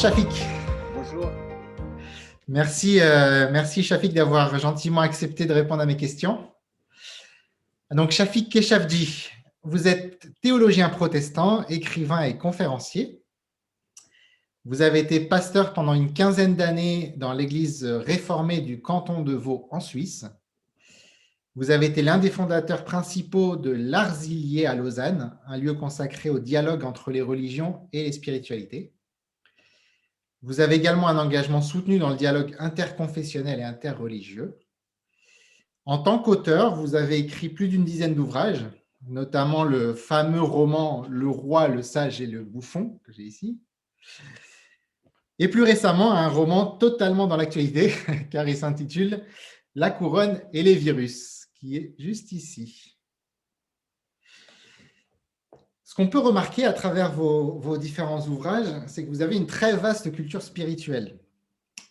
Shafik. Bonjour. Merci, euh, merci Shafik d'avoir gentiment accepté de répondre à mes questions. Donc Shafik Keshavji, vous êtes théologien protestant, écrivain et conférencier. Vous avez été pasteur pendant une quinzaine d'années dans l'église réformée du canton de Vaud en Suisse. Vous avez été l'un des fondateurs principaux de l'Arzilier à Lausanne, un lieu consacré au dialogue entre les religions et les spiritualités. Vous avez également un engagement soutenu dans le dialogue interconfessionnel et interreligieux. En tant qu'auteur, vous avez écrit plus d'une dizaine d'ouvrages, notamment le fameux roman Le roi, le sage et le bouffon, que j'ai ici. Et plus récemment, un roman totalement dans l'actualité, car il s'intitule La couronne et les virus, qui est juste ici. Ce qu'on peut remarquer à travers vos, différents ouvrages, c'est que vous avez une très vaste culture spirituelle.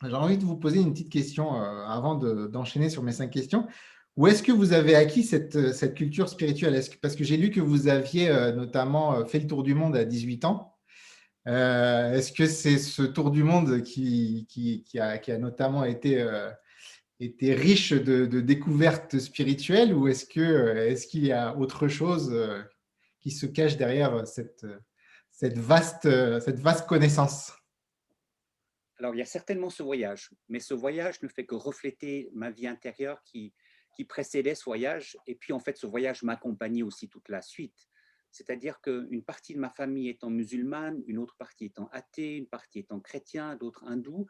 J'ai envie de vous poser une petite question euh, avant d'enchaîner sur mes cinq questions. Où est-ce que vous avez acquis cette, cette culture spirituelle? Parce que j'ai lu que vous aviez euh, notamment euh, fait le tour du monde à 18 ans. est-ce que c'est ce tour du monde qui, a, notamment été, riche de, découvertes spirituelles ou est-ce qu'il y a autre chose qui se cache derrière cette, cette, vaste, cette vaste connaissance Alors, il y a certainement ce voyage, mais ce voyage ne fait que refléter ma vie intérieure qui, qui précédait ce voyage. Et puis, en fait, ce voyage m'accompagnait aussi toute la suite. C'est-à-dire qu'une partie de ma famille étant musulmane, une autre partie étant athée, une partie étant chrétien, d'autres hindous,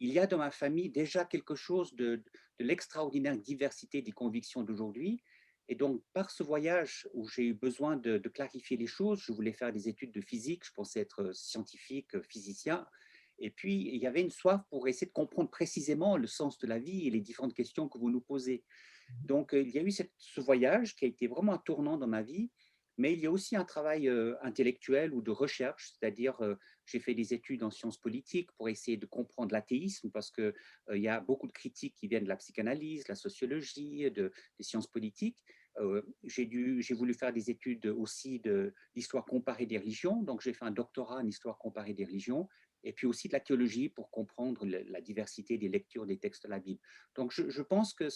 il y a dans ma famille déjà quelque chose de l'extraordinaire diversité des convictions d'aujourd'hui et donc, par ce voyage où j'ai eu besoin de, clarifier les choses, je voulais faire des études de physique, je pensais être scientifique, physicien. Et puis, il y avait une soif pour essayer de comprendre précisément le sens de la vie et les différentes questions que vous nous posez. Mmh. Donc, il y a eu ce voyage qui a été vraiment un tournant dans ma vie, mais il y a aussi un travail intellectuel ou de recherche, c'est-à-dire j'ai fait des études en sciences politiques pour essayer de comprendre l'athéisme, parce qu'il il y a beaucoup de critiques qui viennent de la psychanalyse, de la sociologie, de, des sciences politiques. j'ai voulu faire des études aussi d'histoire comparée des religions, donc j'ai fait un doctorat en histoire comparée des religions, et puis aussi de la théologie pour comprendre la diversité des lectures des textes de la Bible. Donc je, pense qu'il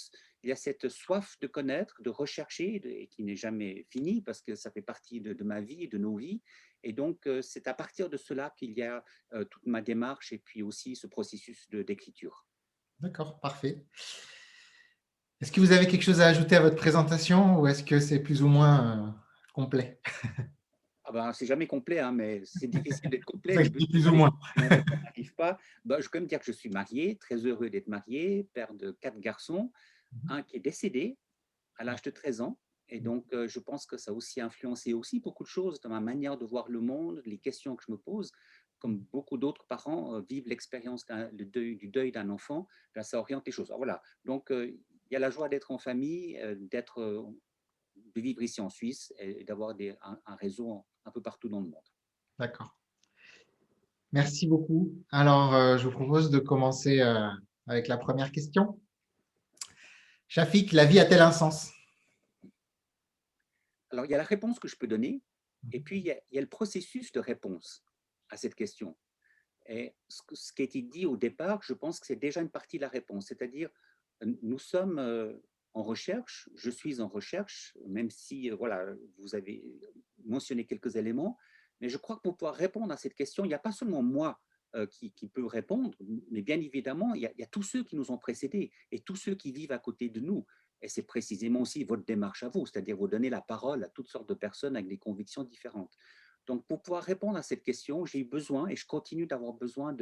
y a cette soif de connaître, de rechercher, et qui n'est jamais finie parce que ça fait partie de, ma vie de nos vies. Et donc euh, c'est à partir de cela qu'il y a euh, toute ma démarche et puis aussi ce processus d'écriture. D'accord, parfait. Est-ce que vous avez quelque chose à ajouter à votre présentation ou est-ce que c'est plus ou moins euh, complet? ah ben, c'est jamais complet, hein, mais c'est difficile d'être complet. plus ou moins. pas. Ben, je peux me dire que je suis marié, très heureux d'être marié, père de quatre garçons, mhm. un qui est décédé à l'âge de 13 ans. Et donc, euh, je pense que ça a aussi influencé aussi beaucoup de choses dans ma manière de voir le monde, les questions que je me pose. Comme beaucoup d'autres parents euh, vivent l'expérience du deuil d'un enfant, ben, ça oriente les choses. voilà. Donc, euh, il y a la joie d'être en famille, d'être de vivre ici en Suisse et d'avoir un, un, réseau un peu partout dans le monde. D'accord. Merci beaucoup. Alors, euh, je vous propose de commencer euh, avec la première question. Shafik, la vie a-t-elle un sens? Alors, il y a la réponse que je peux donner, et puis il y, a, le processus de réponse à cette question. Et ce, qui a été dit au départ, je pense que c'est déjà une partie de la réponse, c'est-à-dire nous sommes euh, en recherche, je suis en recherche, même si voilà, vous avez mentionné quelques éléments, mais je crois que pour pouvoir répondre à cette question, il n'y a pas seulement moi qui, qui, peut répondre, mais bien évidemment, il y, a, tous ceux qui nous ont précédés et tous ceux qui vivent à côté de nous. Et c'est précisément aussi votre démarche à vous, c'est-à-dire vous donner la parole à toutes sortes de personnes avec des convictions différentes. Donc, pour pouvoir répondre à cette question, j'ai eu besoin, et je continue d'avoir besoin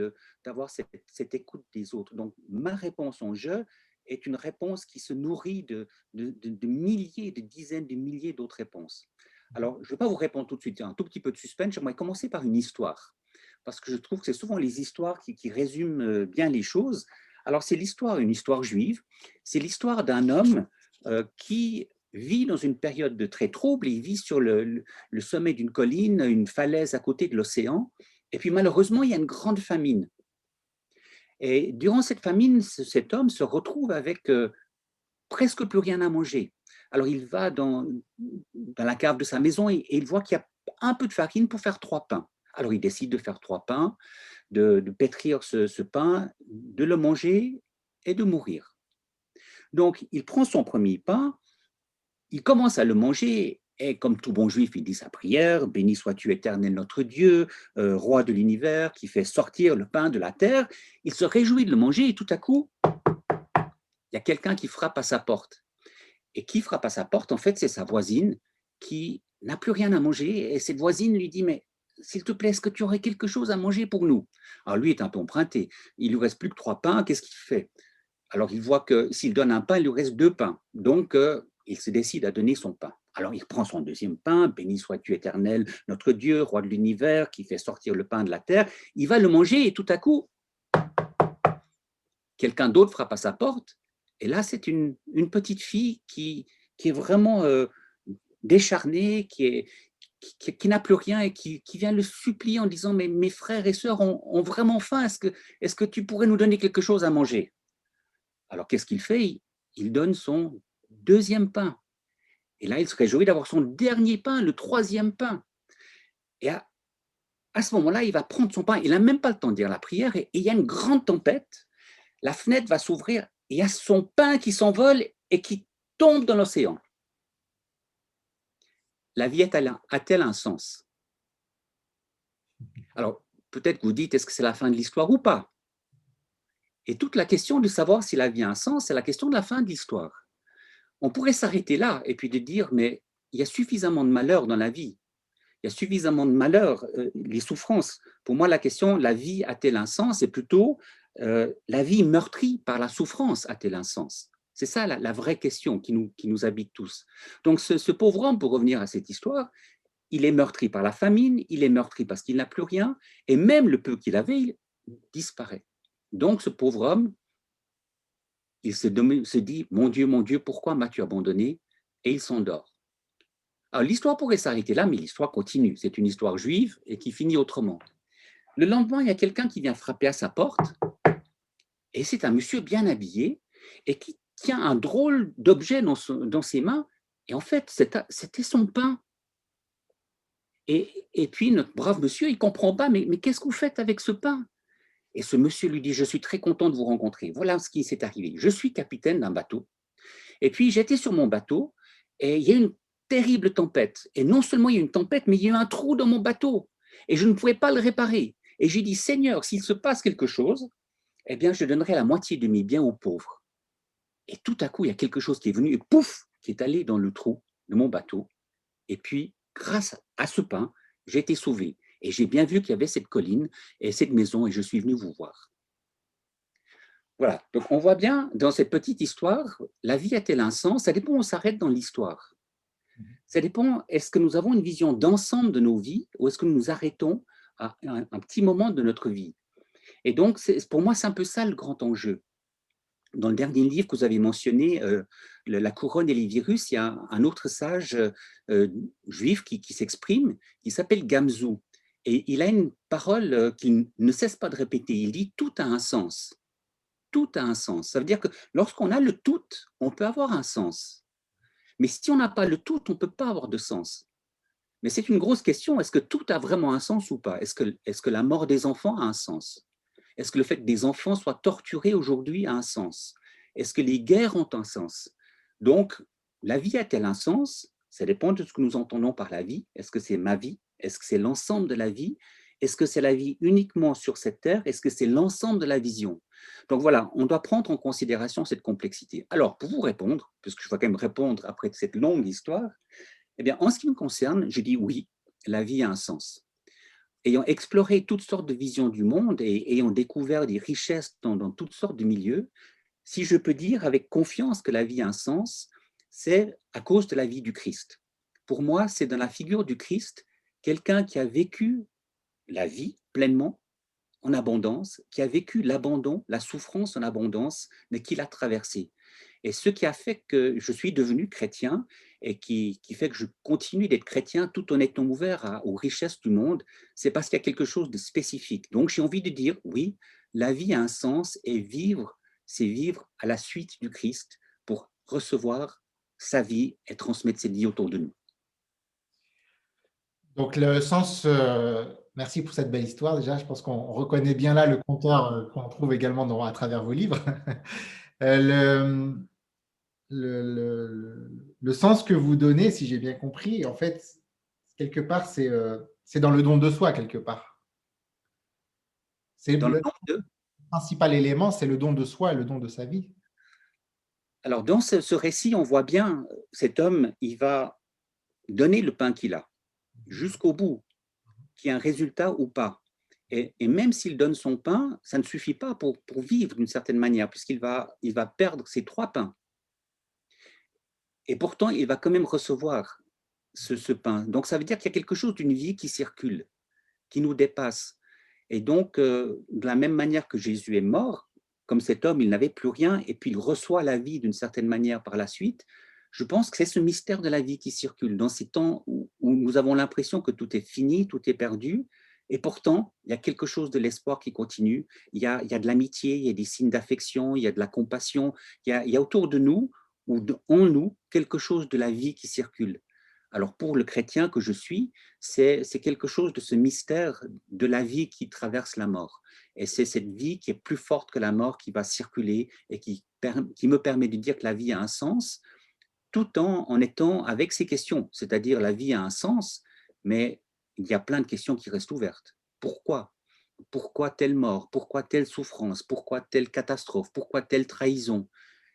d'avoir cette, écoute des autres. Donc, ma réponse en jeu, est une réponse qui se nourrit de, de, milliers, de dizaines de milliers d'autres réponses. Mmh. Alors, je ne vais pas vous répondre tout de suite, un tout petit peu de suspense, j'aimerais commencer par une histoire, parce que je trouve que c'est souvent les histoires qui, qui, résument euh, bien les choses. Alors, c'est l'histoire, une histoire juive, c'est l'histoire d'un homme euh, qui vit dans une période de très trouble, il vit sur le, le sommet d'une colline, une falaise à côté de l'océan, et puis malheureusement, il y a une grande famine. Et durant cette famine, cet homme se retrouve avec euh, presque plus rien à manger. Alors il va dans, dans la cave de sa maison et, il voit qu'il y a un peu de farine pour faire trois pains. Alors il décide de faire trois pains, de, pétrir ce, pain, de le manger et de mourir. Donc il prend son premier pain, il commence à le manger et comme tout bon juif, il dit sa prière, béni sois-tu éternel notre Dieu, euh, roi de l'univers, qui fait sortir le pain de la terre. Il se réjouit de le manger et tout à coup, il y a quelqu'un qui frappe à sa porte. Et qui frappe à sa porte, en fait, c'est sa voisine qui n'a plus rien à manger. Et cette voisine lui dit, mais s'il te plaît, est-ce que tu aurais quelque chose à manger pour nous? Alors lui est un peu emprunté. Il lui reste plus que trois pains. Qu'est-ce qu'il fait? Alors il voit que s'il donne un pain, il lui reste deux pains. Donc euh, il se décide à donner son pain. Alors il prend son deuxième pain, béni sois-tu éternel, notre Dieu, roi de l'univers, qui fait sortir le pain de la terre. Il va le manger et tout à coup, quelqu'un d'autre frappe à sa porte et là, c'est une, petite fille qui, est vraiment euh, décharnée, qui, n'a plus rien et qui, vient le supplier en disant Mais mes frères et sœurs ont, vraiment faim, est-ce que, est que tu pourrais nous donner quelque chose à manger? Alors, qu'est-ce qu'il fait? Il, donne son deuxième pain. Et là, il se réjouit d'avoir son dernier pain, le troisième pain. Et à, à ce moment-là, il va prendre son pain. Il n'a même pas le temps de dire la prière. et il y a une grande tempête. La fenêtre va s'ouvrir il y a son pain qui s'envole et qui tombe dans l'océan. La vie a-t-elle un sens? Alors, peut-être que vous dites, est-ce que c'est la fin de l'histoire ou pas? Et toute la question de savoir si la vie a un sens, c'est la question de la fin de l'histoire. On pourrait s'arrêter là et puis de dire, mais il y a suffisamment de malheur dans la vie. Il y a suffisamment de malheur, euh, les souffrances. Pour moi, la question, la vie a-t-elle un sens C'est plutôt euh, la vie meurtrie par la souffrance a-t-elle un sens? C'est ça la, vraie question qui nous, qui nous habite tous. Donc ce, pauvre homme, pour revenir à cette histoire, il est meurtri par la famine, il est meurtri parce qu'il n'a plus rien, et même le peu qu'il avait, il disparaît. Donc ce pauvre homme, il se, dit, mon Dieu, mon Dieu, pourquoi m'as-tu abandonné? Et il s'endort. Alors l'histoire pourrait s'arrêter là, mais l'histoire continue. C'est une histoire juive et qui finit autrement. Le lendemain, il y a quelqu'un qui vient frapper à sa porte et c'est un monsieur bien habillé et qui tient un drôle d'objet dans, ses mains. Et en fait, c'était son pain. Et, puis notre brave monsieur, il comprend pas, mais qu'est-ce que vous faites avec ce pain? Et ce monsieur lui dit, je suis très content de vous rencontrer. Voilà ce qui s'est arrivé. Je suis capitaine d'un bateau. Et puis j'étais sur mon bateau et il y a une terrible tempête. Et non seulement il y a une tempête, mais il y a un trou dans mon bateau. Et je ne pouvais pas le réparer. Et j'ai dit, Seigneur, s'il se passe quelque chose, eh bien, je donnerai la moitié de mes biens aux pauvres. Et tout à coup, il y a quelque chose qui est venu et pouf, qui est allé dans le trou de mon bateau. Et puis, grâce à ce pain, j'ai été sauvé. Et j'ai bien vu qu'il y avait cette colline et cette maison et je suis venu vous voir. Voilà, donc on voit bien dans cette petite histoire, la vie a-t-elle un sens? Ça dépend où on s'arrête dans l'histoire. Ça dépend, est-ce que nous avons une vision d'ensemble de nos vies ou est-ce que nous nous arrêtons à un, petit moment de notre vie? Et donc, pour moi, c'est un peu ça le grand enjeu. Dans le dernier livre que vous avez mentionné, euh, La couronne et les virus, il y a un autre sage euh, juif qui, s'exprime, qui s'appelle Gamzou. Et il a une parole euh, qu'il ne cesse pas de répéter. Il dit Tout a un sens. Tout a un sens. Ça veut dire que lorsqu'on a le tout, on peut avoir un sens. Mais si on n'a pas le tout, on ne peut pas avoir de sens. Mais c'est une grosse question. Est-ce que tout a vraiment un sens ou pas? Est-ce que, est que la mort des enfants a un sens? Est-ce que le fait que des enfants soient torturés aujourd'hui a un sens? Est-ce que les guerres ont un sens? Donc, la vie a-t-elle un sens? Ça dépend de ce que nous entendons par la vie. Est-ce que c'est ma vie? Est-ce que c'est l'ensemble de la vie? Est-ce que c'est la vie uniquement sur cette terre? Est-ce que c'est l'ensemble de la vision? Donc voilà, on doit prendre en considération cette complexité. Alors, pour vous répondre, puisque je vais quand même répondre après cette longue histoire, eh bien, en ce qui me concerne, je dis oui, la vie a un sens ayant exploré toutes sortes de visions du monde et ayant découvert des richesses dans, toutes sortes de milieux, si je peux dire avec confiance que la vie a un sens, c'est à cause de la vie du Christ. Pour moi, c'est dans la figure du Christ, quelqu'un qui a vécu la vie pleinement, en abondance, qui a vécu l'abandon, la souffrance en abondance, mais qui l'a traversé. Et ce qui a fait que je suis devenu chrétien et qui, fait que je continue d'être chrétien tout en étant ouvert aux richesses du monde, c'est parce qu'il y a quelque chose de spécifique. Donc j'ai envie de dire, oui, la vie a un sens et vivre, c'est vivre à la suite du Christ pour recevoir sa vie et transmettre cette vie autour de nous. Donc, le sens, euh, merci pour cette belle histoire déjà. Je pense qu'on reconnaît bien là le compteur euh, qu'on trouve également dans, à travers vos livres. Euh, le, le, sens que vous donnez, si j'ai bien compris, en fait, quelque part, c'est dans le don de soi, quelque part. C'est le, le principal élément, c'est le don de soi et le don de sa vie. Alors, dans ce, récit, on voit bien cet homme, il va donner le pain qu'il a jusqu'au bout, qu'il y ait un résultat ou pas. Et, même s'il donne son pain, ça ne suffit pas pour, vivre d'une certaine manière, puisqu'il va, il va perdre ses trois pains. Et pourtant, il va quand même recevoir ce, ce pain. Donc, ça veut dire qu'il y a quelque chose d'une vie qui circule, qui nous dépasse. Et donc, euh, de la même manière que Jésus est mort, comme cet homme, il n'avait plus rien, et puis il reçoit la vie d'une certaine manière par la suite, je pense que c'est ce mystère de la vie qui circule dans ces temps où, nous avons l'impression que tout est fini, tout est perdu, et pourtant, il y a quelque chose de l'espoir qui continue, il y a, de l'amitié, il y a des signes d'affection, il y a de la compassion, il y a, autour de nous, ou en nous, quelque chose de la vie qui circule. Alors pour le chrétien que je suis, c'est quelque chose de ce mystère de la vie qui traverse la mort. Et c'est cette vie qui est plus forte que la mort qui va circuler et qui me permet de dire que la vie a un sens, tout en, en étant avec ces questions. C'est-à-dire la vie a un sens, mais il y a plein de questions qui restent ouvertes. Pourquoi? Pourquoi telle mort? Pourquoi telle souffrance? Pourquoi telle catastrophe? Pourquoi telle trahison?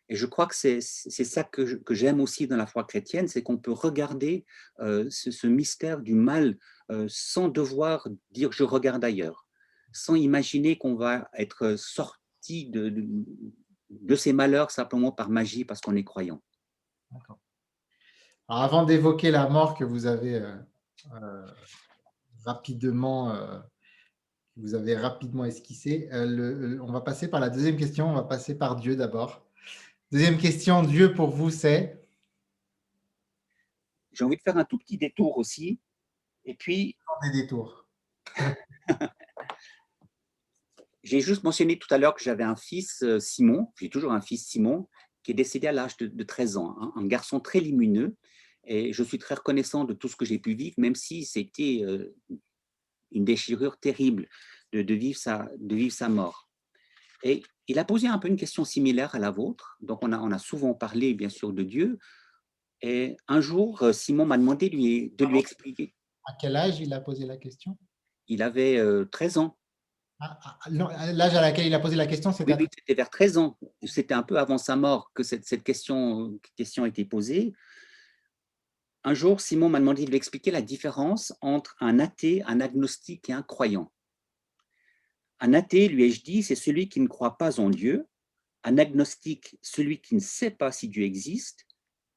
Et je crois que c'est ça que j'aime aussi dans la foi chrétienne, c'est qu'on peut regarder euh, ce, mystère du mal euh, sans devoir dire je regarde ailleurs, sans imaginer qu'on va être sorti de, de, ces malheurs simplement par magie parce qu'on est croyant. Alors avant d'évoquer la mort que vous avez euh, rapidement vous avez rapidement esquissé, on va passer par la deuxième question, on va passer par Dieu d'abord. Deuxième question, Dieu pour vous, c'est? J'ai envie de faire un tout petit détour aussi. Et puis. Des détours. J'ai juste mentionné tout à l'heure que j'avais un fils, euh, Simon, j'ai toujours un fils, Simon, qui est décédé à l'âge de, 13 ans, hein, un garçon très lumineux. Et je suis très reconnaissant de tout ce que j'ai pu vivre, même si c'était euh, une déchirure terrible de, vivre sa, de vivre sa mort. Et il a posé un peu une question similaire à la vôtre. Donc, on a, on a souvent parlé, bien sûr, de Dieu. Et un jour, euh, Simon m'a demandé de lui, de lui expliquer. À quel âge il a posé la question? Il avait 13 euh, ans. Ah, ah, l'âge à laquelle il a posé la question, c'était oui, vers 13 ans. C'était un peu avant sa mort que cette, cette question, question a été posée. Un jour, Simon m'a demandé de lui expliquer la différence entre un athée, un agnostique et un croyant. Un athée, lui ai-je dit, c'est celui qui ne croit pas en Dieu, un agnostique, celui qui ne sait pas si Dieu existe,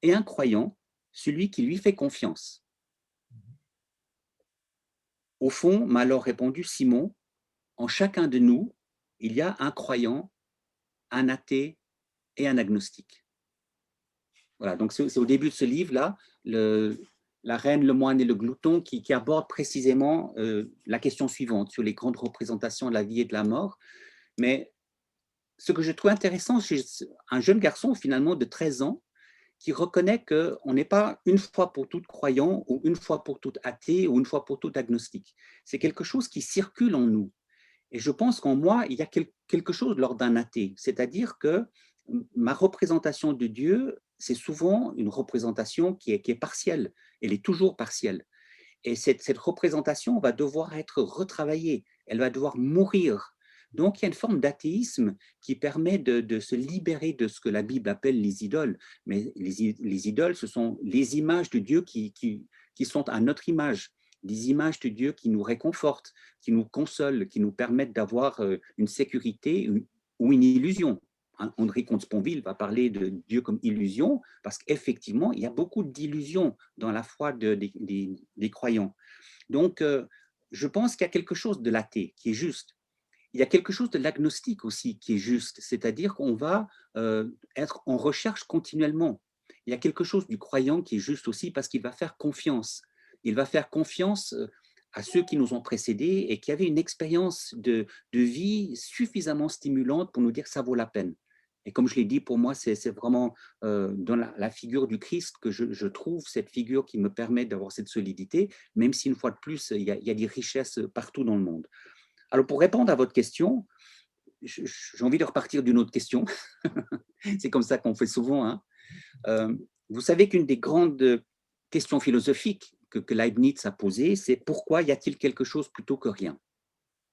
et un croyant, celui qui lui fait confiance. Au fond, m'a alors répondu Simon, en chacun de nous, il y a un croyant, un athée et un agnostique. Voilà, donc c'est au début de ce livre-là, la reine, le moine et le glouton, qui, aborde précisément euh, la question suivante sur les grandes représentations de la vie et de la mort. Mais ce que je trouve intéressant, c'est un jeune garçon finalement de 13 ans qui reconnaît qu'on n'est pas une fois pour toutes croyant ou une fois pour toutes athée ou une fois pour toutes agnostique. C'est quelque chose qui circule en nous. Et je pense qu'en moi, il y a quelque chose lors d'un athée, c'est-à-dire que ma représentation de Dieu, c'est souvent une représentation qui est, partielle, elle est toujours partielle. Et cette, représentation va devoir être retravaillée, elle va devoir mourir. Donc il y a une forme d'athéisme qui permet de, se libérer de ce que la Bible appelle les idoles. Mais les, les idoles, ce sont les images de Dieu qui sont à notre image des images de Dieu qui nous réconfortent, qui nous consolent, qui nous permettent d'avoir euh, une sécurité ou une illusion. André Comte-Sponville va parler de Dieu comme illusion, parce qu'effectivement, il y a beaucoup d'illusions dans la foi des, croyants. Donc, euh, je pense qu'il y a quelque chose de l'athée qui est juste. Il y a quelque chose de l'agnostique aussi qui est juste, c'est-à-dire qu'on va euh, être en recherche continuellement. Il y a quelque chose du croyant qui est juste aussi parce qu'il va faire confiance. Il va faire confiance euh, à ceux qui nous ont précédés et qui avaient une expérience de, de vie suffisamment stimulante pour nous dire que ça vaut la peine Et comme je l'ai dit, pour moi, c'est vraiment euh, dans la, figure du Christ que je, trouve cette figure qui me permet d'avoir cette solidité, même si une fois de plus, il y, a, des richesses partout dans le monde. Alors, pour répondre à votre question, j'ai envie de repartir d'une autre question. c'est comme ça qu'on fait souvent. Hein. Euh, vous savez qu'une des grandes questions philosophiques que, Leibniz a posées, c'est pourquoi y a-t-il quelque chose plutôt que rien?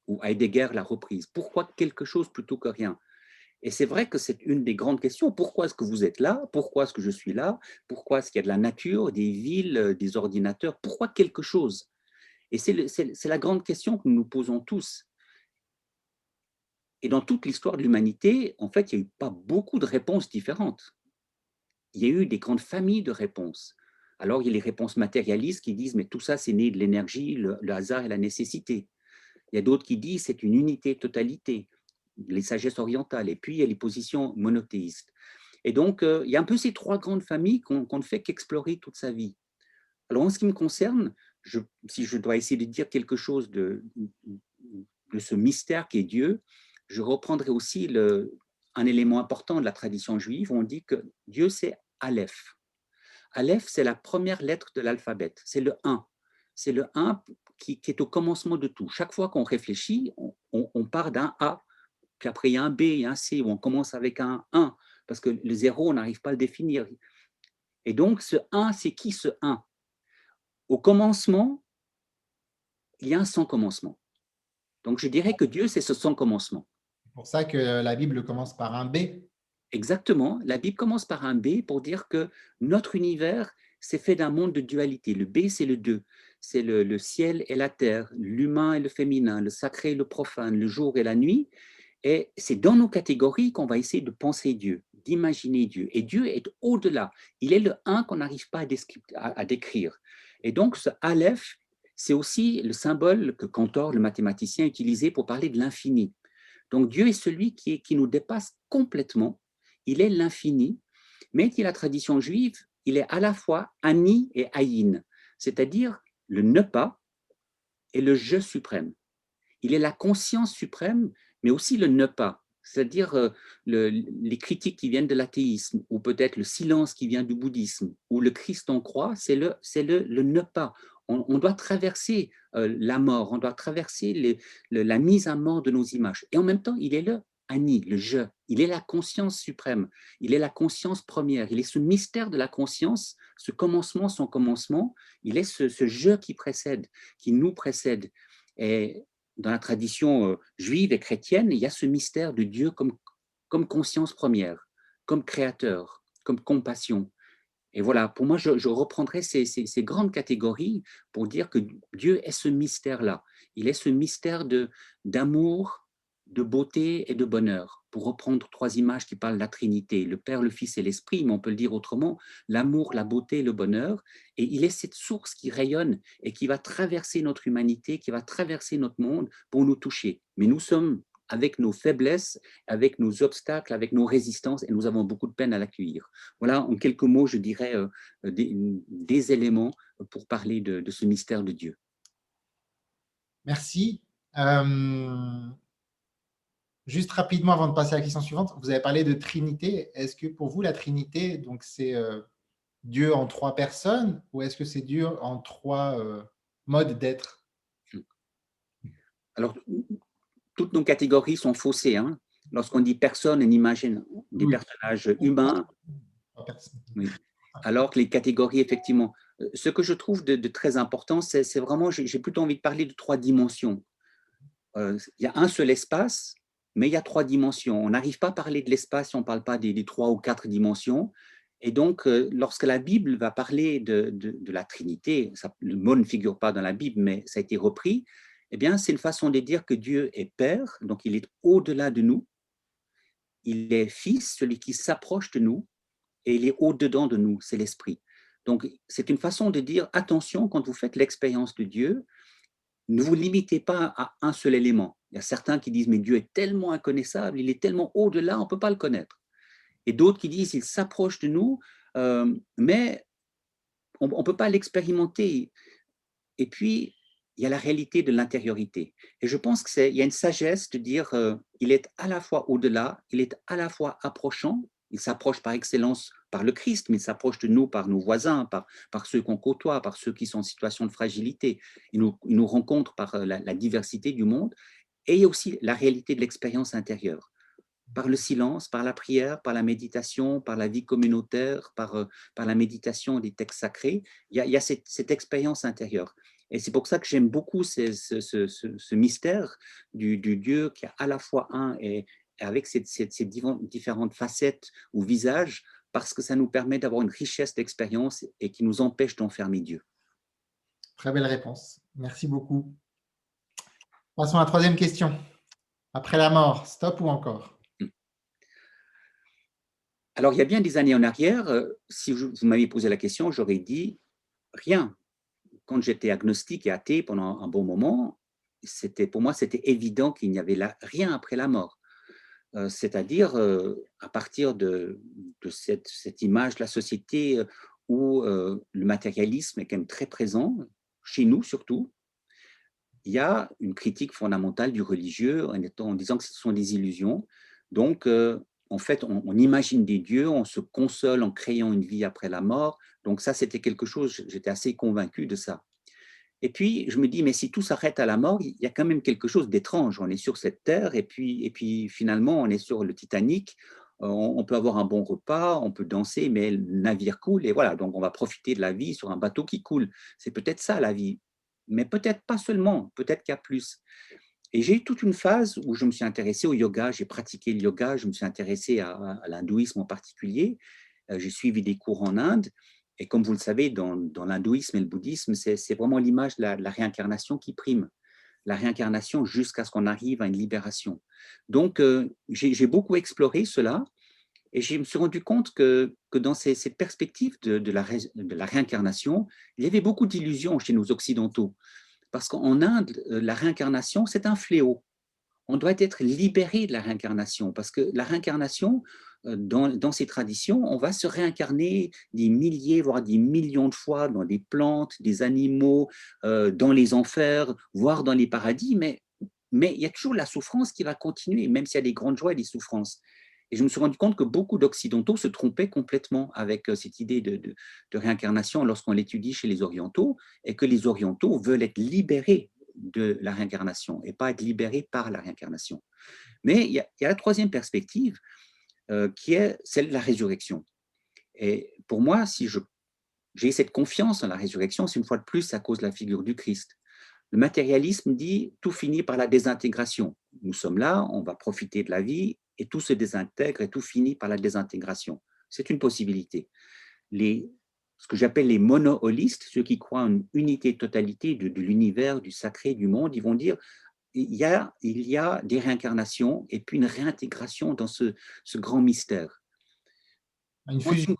Ou Heidegger l'a reprise. Pourquoi quelque chose plutôt que rien? Et c'est vrai que c'est une des grandes questions. Pourquoi est-ce que vous êtes là? Pourquoi est-ce que je suis là? Pourquoi est-ce qu'il y a de la nature, des villes, euh, des ordinateurs? Pourquoi quelque chose? Et c'est la grande question que nous nous posons tous. Et dans toute l'histoire de l'humanité, en fait, il n'y a eu pas beaucoup de réponses différentes. Il y a eu des grandes familles de réponses. Alors, il y a les réponses matérialistes qui disent, mais tout ça, c'est né de l'énergie, le, hasard et la nécessité. Il y a d'autres qui disent, c'est une unité, totalité les sagesses orientales, et puis il y a les positions monothéistes. Et donc, euh, il y a un peu ces trois grandes familles qu'on ne fait qu'explorer toute sa vie. Alors, en ce qui me concerne, si je dois essayer de dire quelque chose de, ce mystère qui est Dieu, je reprendrai aussi un élément important de la tradition juive. On dit que Dieu, c'est Aleph. Aleph, c'est la première lettre de l'alphabet, c'est le 1. C'est le 1 qui, est au commencement de tout. Chaque fois qu'on réfléchit, on, part d'un A puis après il y a un B, un C, où on commence avec un 1, parce que le 0, on n'arrive pas à le définir. Et donc, ce 1, c'est qui ce 1 Au commencement, il y a un sans commencement. Donc, je dirais que Dieu, c'est ce sans commencement. C'est pour ça que la Bible commence par un B. Exactement. La Bible commence par un B pour dire que notre univers, c'est fait d'un monde de dualité. Le B, c'est le 2. C'est le, ciel et la terre, l'humain et le féminin, le sacré et le profane, le jour et la nuit. Et c'est dans nos catégories qu'on va essayer de penser Dieu, d'imaginer Dieu. Et Dieu est au-delà. Il est le un qu'on n'arrive pas à, décrire. Et donc, ce Aleph, c'est aussi le symbole que Cantor, le mathématicien, utilisait pour parler de l'infini. Donc, Dieu est celui qui nous dépasse complètement. Il est l'infini. Mais dit la tradition juive, il est à la fois Ani et Aïn, c'est-à-dire le ne pas et le je suprême. Il est la conscience suprême mais aussi le ne pas, c'est-à-dire euh, les critiques qui viennent de l'athéisme, ou peut-être le silence qui vient du bouddhisme, ou le Christ en croix, c'est le, le, le ne pas. On, doit traverser euh, la mort, on doit traverser la mise à mort de nos images. Et en même temps, il est le Ani, le je. Il est la conscience suprême. Il est la conscience première. Il est ce mystère de la conscience, ce commencement, son commencement. Il est ce, ce je qui précède, qui nous précède. Et dans la tradition euh, juive et chrétienne, il y a ce mystère de Dieu comme, comme conscience première, comme créateur, comme compassion. Et voilà, pour moi, je, reprendrai ces, ces, ces, grandes catégories pour dire que Dieu est ce mystère-là. Il est ce mystère d'amour, de beauté et de bonheur. Pour reprendre trois images qui parlent de la Trinité, le Père, le Fils et l'Esprit, mais on peut le dire autrement, l'amour, la beauté et le bonheur. Et il est cette source qui rayonne et qui va traverser notre humanité, qui va traverser notre monde pour nous toucher. Mais nous sommes avec nos faiblesses, avec nos obstacles, avec nos résistances, et nous avons beaucoup de peine à l'accueillir. Voilà, en quelques mots, je dirais euh, des, éléments pour parler de, ce mystère de Dieu. Merci. Euh, Juste rapidement, avant de passer à la question suivante, vous avez parlé de Trinité. Est-ce que pour vous, la Trinité, donc c'est euh, Dieu en trois personnes ou est-ce que c'est Dieu en trois euh, modes d'être? Alors, toutes nos catégories sont faussées. Hein. Lorsqu'on dit personne, on imagine des personnages humains. Alors que les catégories, effectivement, euh, ce que je trouve de, très important, c'est vraiment, j'ai plutôt envie de parler de trois dimensions. il y a un seul espace, mais il y a trois dimensions. On n'arrive pas à parler de l'espace si on ne parle pas des, trois ou quatre dimensions. Et donc, euh, lorsque la Bible va parler de, la Trinité, le mot ne figure pas dans la Bible, mais ça a été repris, eh bien, c'est une façon de dire que Dieu est Père, donc il est au-delà de nous. Il est Fils, celui qui s'approche de nous, et il est au-dedans de nous, c'est l'Esprit. Donc, c'est une façon de dire, attention, quand vous faites l'expérience de Dieu, ne vous limitez pas à un seul élément. Il y a certains qui disent, mais Dieu est tellement inconnaissable, il est tellement au-delà, on ne peut pas le connaître. Et d'autres qui disent, il s'approche de nous, euh, mais on ne peut pas l'expérimenter. Et puis, il y a la réalité de l'intériorité. Et je pense qu'il y a une sagesse de dire euh, il est à la fois au-delà, il est à la fois approchant, il s'approche par excellence par le Christ, mais il s'approche de nous par nos voisins, par, par ceux qu'on côtoie, par ceux qui sont en situation de fragilité. Il nous, il nous rencontre par euh, la, diversité du monde. Et il y a aussi la réalité de l'expérience intérieure par le silence, par la prière, par la méditation, par la vie communautaire, par, euh, par la méditation des textes sacrés. Il y a, il y a cette, cette, expérience intérieure. Et c'est pour ça que j'aime beaucoup ce, ce, mystère du, du, Dieu qui est à la fois un et avec ces différentes facettes ou visages, parce que ça nous permet d'avoir une richesse d'expérience et qui nous empêche d'enfermer Dieu. Très belle réponse. Merci beaucoup. Passons à la troisième question. Après la mort, stop ou encore? Alors, il y a bien des années en arrière, euh, si vous m'aviez posé la question, j'aurais dit rien. Quand j'étais agnostique et athée pendant un bon moment, c'était pour moi, c'était évident qu'il n'y avait là, rien après la mort. Euh, c'est-à-dire, euh, à partir de, cette, image de la société où le matérialisme est quand même très présent, chez nous surtout, il y a une critique fondamentale du religieux en, disant que ce sont des illusions. Donc, en fait, on, imagine des dieux, on se console en créant une vie après la mort. Donc ça, c'était quelque chose, j'étais assez convaincu de ça. Et puis, je me dis, mais si tout s'arrête à la mort, il y a quand même quelque chose d'étrange. On est sur cette terre et puis, et puis finalement, on est sur le Titanic. On, on, peut avoir un bon repas, on peut danser, mais le navire coule et voilà. Donc, on va profiter de la vie sur un bateau qui coule. C'est peut-être ça la vie, mais peut-être pas seulement. Peut-être qu'il y a plus. Et j'ai eu toute une phase où je me suis intéressé au yoga, j'ai pratiqué le yoga, je me suis intéressé à, à l'hindouisme en particulier. Euh, j'ai suivi des cours en Inde. Et comme vous le savez, dans, l'hindouisme et le bouddhisme, c'est vraiment l'image de, la réincarnation qui prime. La réincarnation jusqu'à ce qu'on arrive à une libération. Donc, euh, j'ai beaucoup exploré cela et je me suis rendu compte que, dans ces, perspectives de, la, de la réincarnation, il y avait beaucoup d'illusions chez nos occidentaux. Parce qu'en Inde, euh, la réincarnation, c'est un fléau. On doit être libéré de la réincarnation, parce que la réincarnation, dans, dans, ces traditions, on va se réincarner des milliers, voire des millions de fois dans des plantes, des animaux, euh, dans les enfers, voire dans les paradis, mais, il y a toujours la souffrance qui va continuer, même s'il y a des grandes joies et des souffrances. Et je me suis rendu compte que beaucoup d'Occidentaux se trompaient complètement avec euh, cette idée de, réincarnation lorsqu'on l'étudie chez les Orientaux, et que les Orientaux veulent être libérés de la réincarnation et pas être libérés par la réincarnation. Mais il y a la troisième perspective euh, qui est celle de la résurrection. Et pour moi, si j'ai cette confiance en la résurrection, c'est une fois de plus à cause de la figure du Christ. Le matérialisme dit tout finit par la désintégration. Nous sommes là, on va profiter de la vie et tout se désintègre et tout finit par la désintégration. C'est une possibilité. Les, ce que j'appelle les monoholistes, ceux qui croient en une unité, totalité de, de l'univers, du sacré, du monde, ils vont dire il y a, il y a des réincarnations et puis une réintégration dans ce, ce grand mystère. Une fusion.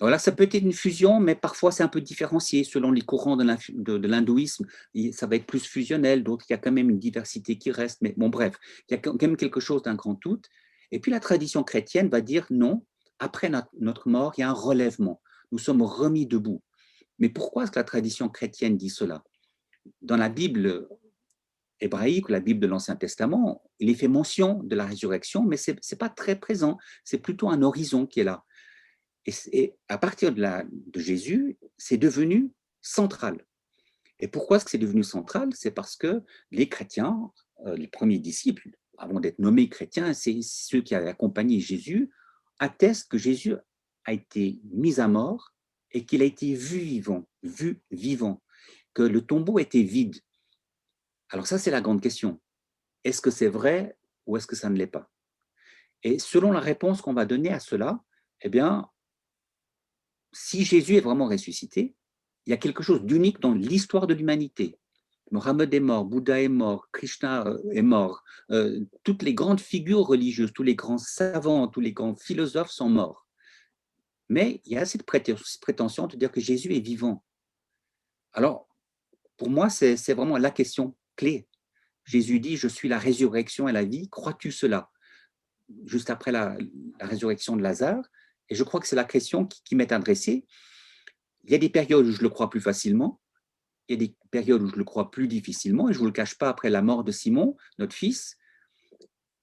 Alors là, ça peut être une fusion, mais parfois c'est un peu différencié selon les courants de l'hindouisme. Ça va être plus fusionnel, d'autres, il y a quand même une diversité qui reste. Mais bon, bref, il y a quand même quelque chose d'un grand tout. Et puis la tradition chrétienne va dire non, après notre mort, il y a un relèvement. Nous sommes remis debout. Mais pourquoi est-ce que la tradition chrétienne dit cela? Dans la Bible hébraïque, la Bible de l'Ancien Testament, il est fait mention de la résurrection, mais ce n'est pas très présent. C'est plutôt un horizon qui est là. Et, à partir de, de Jésus, c'est devenu central. Et pourquoi est-ce que c'est devenu central? C'est parce que les chrétiens, euh, les premiers disciples, avant d'être nommés chrétiens, c'est ceux qui avaient accompagné Jésus, attestent que Jésus a été mis à mort et qu'il a été vu vivant, vu vivant, que le tombeau était vide. Alors ça, c'est la grande question. Est-ce que c'est vrai ou est-ce que ça ne l'est pas? Et selon la réponse qu'on va donner à cela, eh bien, si Jésus est vraiment ressuscité, il y a quelque chose d'unique dans l'histoire de l'humanité. Mohammed est mort, Bouddha est mort, Krishna euh, est mort, euh, toutes les grandes figures religieuses, tous les grands savants, tous les grands philosophes sont morts. Mais il y a cette prétention de dire que Jésus est vivant. Alors, pour moi, c'est vraiment la question Jésus dit, je suis la résurrection et la vie, crois-tu cela? Juste après la, résurrection de Lazare, et je crois que c'est la question qui, m'est adressée. Il y a des périodes où je le crois plus facilement, il y a des période où je le crois plus difficilement, et je ne vous le cache pas, après la mort de Simon, notre fils,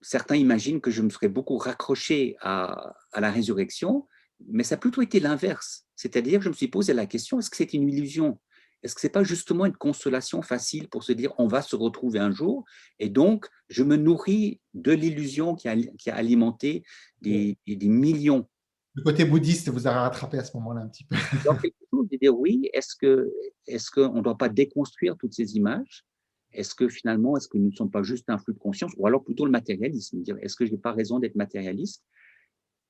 certains imaginent que je me serais beaucoup raccroché à, la résurrection, mais ça a plutôt été l'inverse. C'est-à-dire, je me suis posé la question, est-ce que c'est une illusion? Est-ce que ce n'est pas justement une consolation facile pour se dire, on va se retrouver un jour Et donc, je me nourris de l'illusion qui a, qui a alimenté des, des millions? Le côté bouddhiste vous a rattrapé à ce moment-là un petit peu. Donc, quelque chose de dire oui, est-ce qu'on ne doit pas déconstruire toutes ces images? Est-ce que finalement, est-ce que nous ne sommes pas juste un flux de conscience? Ou alors plutôt le matérialisme, dire est-ce que je n'ai pas raison d'être matérialiste?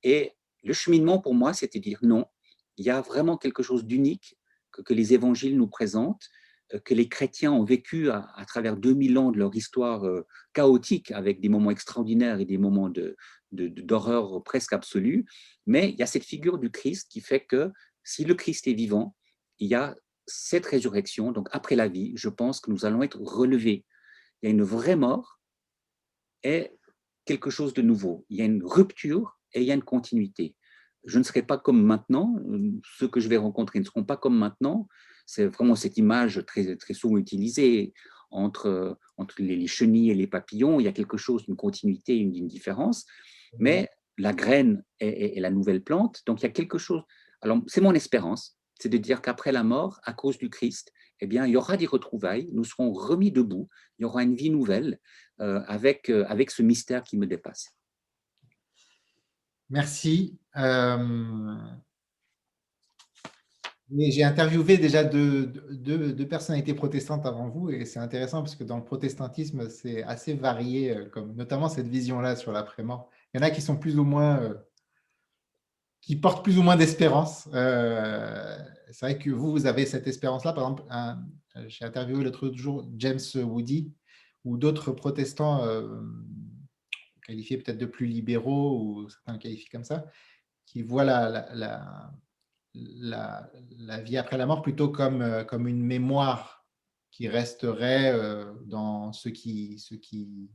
Et le cheminement pour moi, c'était dire non, il y a vraiment quelque chose d'unique que, les évangiles nous présentent, euh, que les chrétiens ont vécu à, travers 2000 ans de leur histoire euh, chaotique, avec des moments extraordinaires et des moments de, d'horreur presque absolue, mais il y a cette figure du Christ qui fait que si le Christ est vivant, il y a cette résurrection, donc après la vie, je pense que nous allons être relevés. Il y a une vraie mort et quelque chose de nouveau. Il y a une rupture et il y a une continuité. Je ne serai pas comme maintenant, ceux que je vais rencontrer ne seront pas comme maintenant. C'est vraiment cette image très, très souvent utilisée entre, entre les chenilles et les papillons. Il y a quelque chose, une continuité, une, une différence mais la graine est, la nouvelle plante. Donc il y a quelque chose. Alors c'est mon espérance, c'est de dire qu'après la mort, à cause du Christ, eh bien il y aura des retrouvailles, nous serons remis debout, il y aura une vie nouvelle euh, avec euh, avec ce mystère qui me dépasse. Merci. Euh, j'ai interviewé déjà deux, deux, personnalités protestantes avant vous et c'est intéressant parce que dans le protestantisme, c'est assez varié, comme notamment cette vision-là sur l'après-mort. Il y en a qui sont plus ou moins, euh, qui portent plus ou moins d'espérance. Euh, c'est vrai que vous, vous avez cette espérance-là. Par exemple, j'ai interviewé l'autre jour James Woody ou d'autres protestants euh, qualifiés peut-être de plus libéraux ou certains le qualifient comme ça, qui voient la, la, la, vie après la mort plutôt comme, comme une mémoire qui resterait dans ceux qui, ceux qui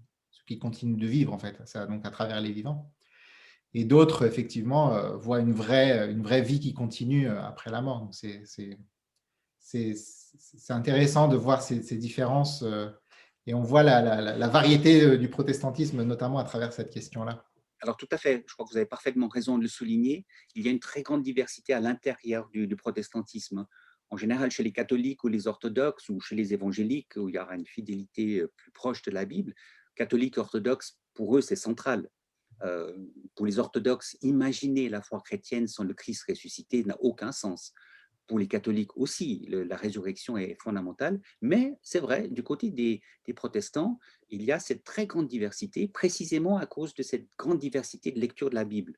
qui continuent de vivre, en fait, ça, donc à travers les vivants. Et d'autres, effectivement, euh, voient une vraie, une vraie vie qui continue euh, après la mort. C'est intéressant de voir ces, différences euh, et on voit la, variété du protestantisme, notamment à travers cette question-là. Alors tout à fait, je crois que vous avez parfaitement raison de le souligner. Il y a une très grande diversité à l'intérieur du, protestantisme. En général, chez les catholiques ou les orthodoxes ou chez les évangéliques, où il y aura une fidélité plus proche de la Bible, catholiques orthodoxes, pour eux, c'est central. Euh, pour les orthodoxes, imaginer la foi chrétienne sans le Christ ressuscité n'a aucun sens. Pour les catholiques aussi, la résurrection est fondamentale. Mais c'est vrai, du côté des, protestants, il y a cette très grande diversité, précisément à cause de cette grande diversité de lecture de la Bible.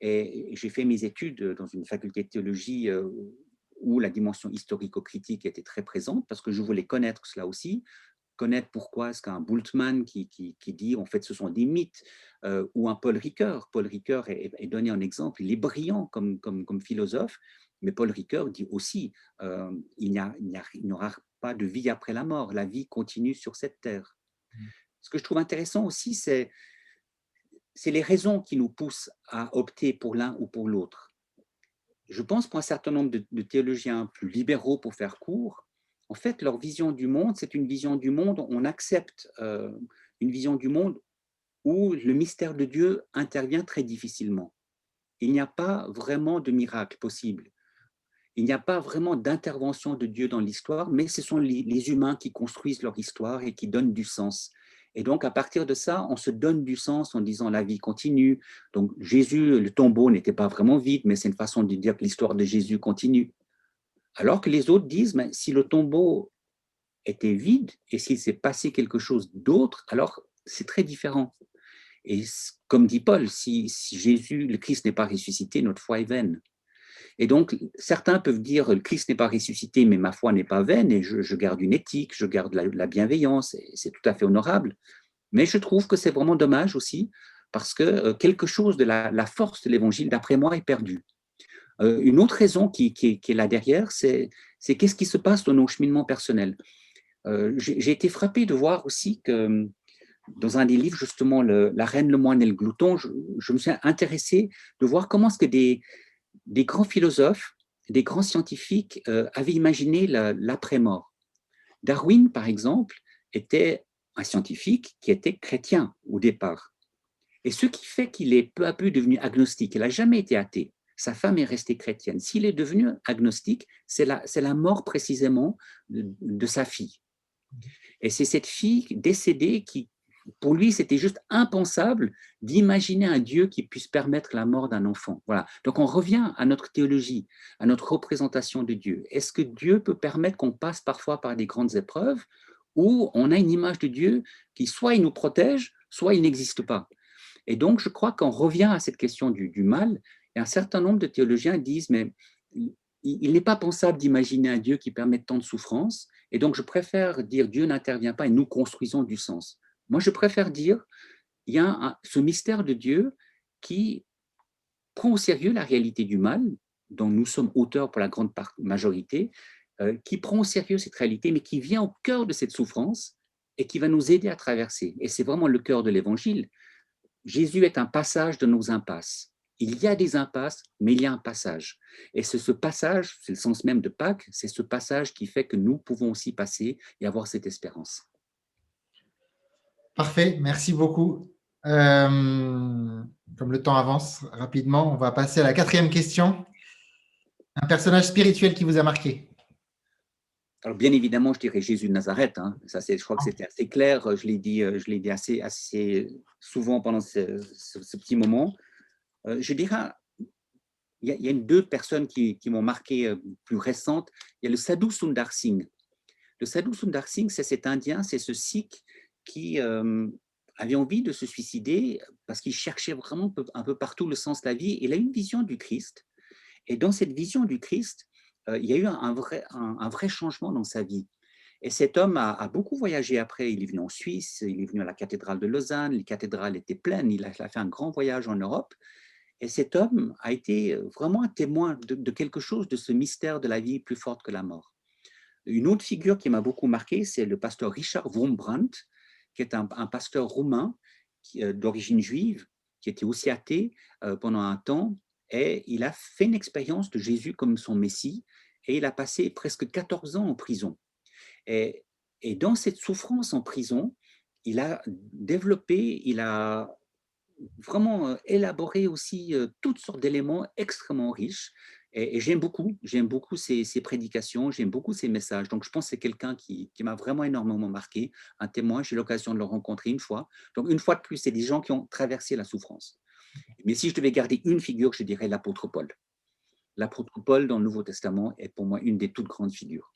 Et j'ai fait mes études dans une faculté de théologie euh, où la dimension historico-critique était très présente, parce que je voulais connaître cela aussi, connaître pourquoi est-ce qu'un Bultmann qui, dit en fait ce sont des mythes euh, ou un Paul Ricoeur. Paul Ricoeur est, donné en exemple, il est brillant comme, comme, comme philosophe, mais Paul Ricoeur dit aussi euh, il n'y aura pas de vie après la mort, la vie continue sur cette terre. Mmh. Ce que je trouve intéressant aussi, c'est c'est les raisons qui nous poussent à opter pour l'un ou pour l'autre. Je pense pour un certain nombre de, de théologiens plus libéraux, pour faire court, en fait, leur vision du monde, c'est une vision du monde, on accepte euh, une vision du monde où le mystère de Dieu intervient très difficilement. Il n'y a pas vraiment de miracle possible. Il n'y a pas vraiment d'intervention de Dieu dans l'histoire, mais ce sont les, humains qui construisent leur histoire et qui donnent du sens. Et donc, à partir de ça, on se donne du sens en disant la vie continue. Donc, Jésus, le tombeau n'était pas vraiment vide, mais c'est une façon de dire que l'histoire de Jésus continue. Alors que les autres disent, mais si le tombeau était vide et s'il s'est passé quelque chose d'autre, alors c'est très différent. Et comme dit Paul, si, Jésus, le Christ n'est pas ressuscité, notre foi est vaine. Et donc, certains peuvent dire, le Christ n'est pas ressuscité, mais ma foi n'est pas vaine, et je, garde une éthique, je garde la, bienveillance, et c'est tout à fait honorable. Mais je trouve que c'est vraiment dommage aussi, parce que euh, quelque chose de la force de l'évangile, d'après moi, est perdu. Euh, une autre raison qui, est là derrière, c'est qu'est-ce qui se passe dans nos cheminements personnels. Euh, j'ai été frappé de voir aussi que dans un des livres, justement, La reine, le moine et le glouton, je, me suis intéressé de voir comment est-ce que des, grands philosophes, des grands scientifiques euh, avaient imaginé l'après-mort. Darwin, par exemple, était un scientifique qui était chrétien au départ. Et ce qui fait qu'il est peu à peu devenu agnostique, il n'a jamais été athée. Sa femme est restée chrétienne. S'il est devenu agnostique, c'est la, mort précisément de sa fille. Et c'est cette fille décédée qui, pour lui, c'était juste impensable d'imaginer un Dieu qui puisse permettre la mort d'un enfant. Voilà. Donc on revient à notre théologie, à notre représentation de Dieu. Est-ce que Dieu peut permettre qu'on passe parfois par des grandes épreuves où on a une image de Dieu qui soit il nous protège, soit il n'existe pas? Et donc je crois qu'on revient à cette question du, mal. Et un certain nombre de théologiens disent, mais il n'est pas pensable d'imaginer un Dieu qui permet tant de souffrance. Et donc je préfère dire Dieu n'intervient pas et nous construisons du sens. Moi, je préfère dire, il y a ce mystère de Dieu qui prend au sérieux la réalité du mal, dont nous sommes auteurs pour la grande majorité, euh, qui prend au sérieux cette réalité, mais qui vient au cœur de cette souffrance et qui va nous aider à traverser. Et c'est vraiment le cœur de l'évangile. Jésus est un passage de nos impasses. Il y a des impasses, mais il y a un passage. Et c'est ce passage, c'est le sens même de Pâques, c'est ce passage qui fait que nous pouvons aussi passer et avoir cette espérance. Parfait, merci beaucoup. Euh, comme le temps avance rapidement, on va passer à la quatrième question. Un personnage spirituel qui vous a marqué alors, bien évidemment, je dirais Jésus de Nazareth. Hein. Ça, je crois que c'était assez clair. Je l'ai dit, euh, je l'ai dit assez, assez souvent pendant ce, petit moment. Euh, je dirais, il y, a, deux personnes qui, qui m'ont marqué plus récentes. Il y a le Sadhu Sundar Singh. Le Sadhu Sundar Singh, c'est cet Indien, c'est ce Sikh qui avait envie de se suicider parce qu'il cherchait vraiment un peu partout le sens de la vie. Il a une vision du Christ. Et dans cette vision du Christ, il y a eu un vrai, un, vrai changement dans sa vie. Et cet homme a, beaucoup voyagé après. Il est venu en Suisse, il est venu à la cathédrale de Lausanne. Les cathédrales étaient pleines. Il a, fait un grand voyage en Europe. Et cet homme a été vraiment un témoin de, de, quelque chose, de ce mystère de la vie plus forte que la mort. Une autre figure qui m'a beaucoup marqué, c'est le pasteur Richard Wurmbrandt, qui est un, pasteur roumain euh, d'origine juive, qui était aussi athée euh, pendant un temps, et il a fait une expérience de Jésus comme son Messie, et il a passé presque 14 ans en prison. Et, et dans cette souffrance en prison, il a développé, il a vraiment euh, élaboré aussi toutes sortes d'éléments extrêmement riches et, j'aime beaucoup, j'aime beaucoup ses, prédications, j'aime beaucoup ses messages. Donc, je pense que c'est quelqu'un qui, m'a vraiment énormément marqué, un témoin. J'ai l'occasion de le rencontrer une fois. Donc, une fois de plus, c'est des gens qui ont traversé la souffrance. Mais si je devais garder une figure, je dirais l'apôtre Paul. L'apôtre Paul dans le Nouveau Testament est pour moi une des toutes grandes figures.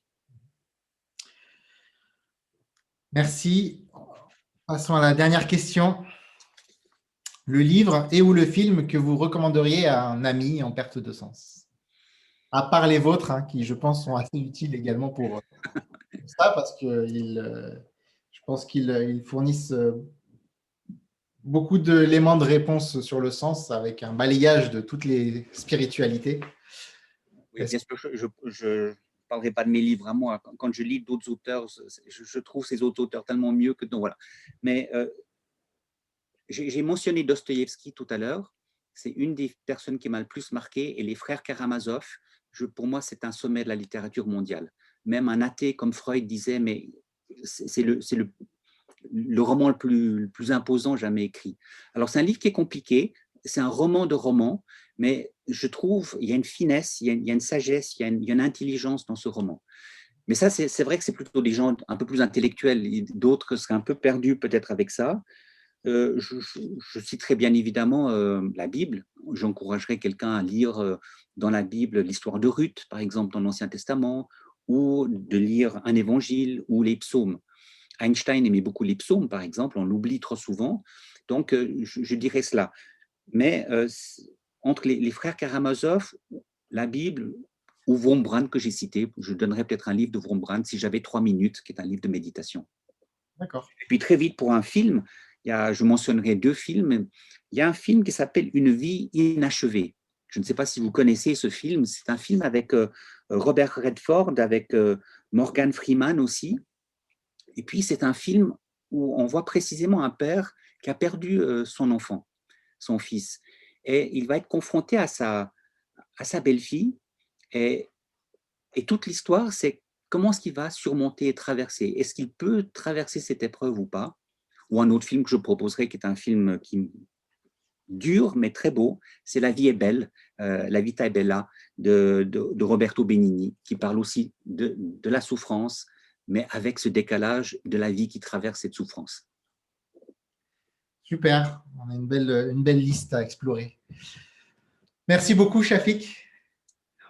Merci. Passons à la dernière question. Le livre et ou le film que vous recommanderiez à un ami en perte de sens à part les vôtres, hein, qui je pense sont assez utiles également pour, euh, ça, parce que euh, je pense qu'ils euh, fournissent beaucoup d'éléments de réponse sur le sens avec un balayage de toutes les spiritualités. Bien sûr, je ne parlerai pas de mes livres à moi. Quand je lis d'autres auteurs, je, trouve ces autres auteurs tellement mieux que... Donc, voilà. Mais j'ai mentionné Dostoïevski tout à l'heure. C'est une des personnes qui m'a le plus marqué. Et les frères Karamazov, pour moi, c'est un sommet de la littérature mondiale. Même un athée comme Freud disait, mais c'est le, roman le plus, imposant jamais écrit. Alors, c'est un livre qui est compliqué, c'est un roman de roman, mais je trouve il y a une finesse, il y a, une sagesse, il y a une, intelligence dans ce roman. Mais ça, c'est vrai que c'est plutôt des gens un peu plus intellectuels, d'autres seraient un peu perdus peut-être avec ça. Euh, je, citerai bien évidemment euh, la Bible. J'encouragerais quelqu'un à lire euh, dans la Bible l'histoire de Ruth, par exemple, dans l'Ancien Testament, ou de lire un évangile ou les psaumes. Einstein aimait beaucoup les psaumes, par exemple, on l'oublie trop souvent. Donc, je, dirais cela. Mais entre les, frères Karamazov, la Bible ou Wurmbrand que j'ai cité, je donnerais peut-être un livre de Wurmbrand si j'avais trois minutes, qui est un livre de méditation. D'accord. Et puis très vite pour un film, je mentionnerai deux films. Il y a un film qui s'appelle Une vie inachevée. Je ne sais pas si vous connaissez ce film. C'est un film avec euh, Robert Redford, avec euh, Morgan Freeman aussi. Et puis, c'est un film où on voit précisément un père qui a perdu euh, son enfant, son fils. Et il va être confronté à sa, à sa belle-fille. Et, et toute l'histoire, c'est comment est-ce qu'il va surmonter et traverser Est-ce qu'il peut traverser cette épreuve ou pas? Ou un autre film que je proposerai, qui est un film qui dur mais très beau, c'est La vie est belle, euh, La vita è bella de, Roberto Benigni, qui parle aussi de, de, la souffrance, mais avec ce décalage de la vie qui traverse cette souffrance. Super, on a une belle, une belle liste à explorer. Merci beaucoup, Shafik.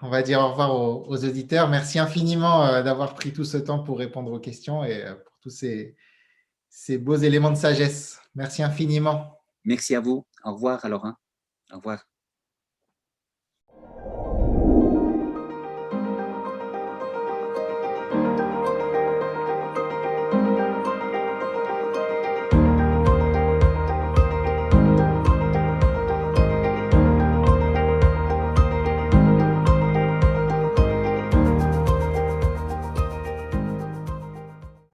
On va dire au revoir aux, auditeurs. Merci infiniment euh, d'avoir pris tout ce temps pour répondre aux questions et euh, pour tous ces, ces beaux éléments de sagesse. Merci infiniment. Merci à vous. Au revoir. Hein. Au revoir.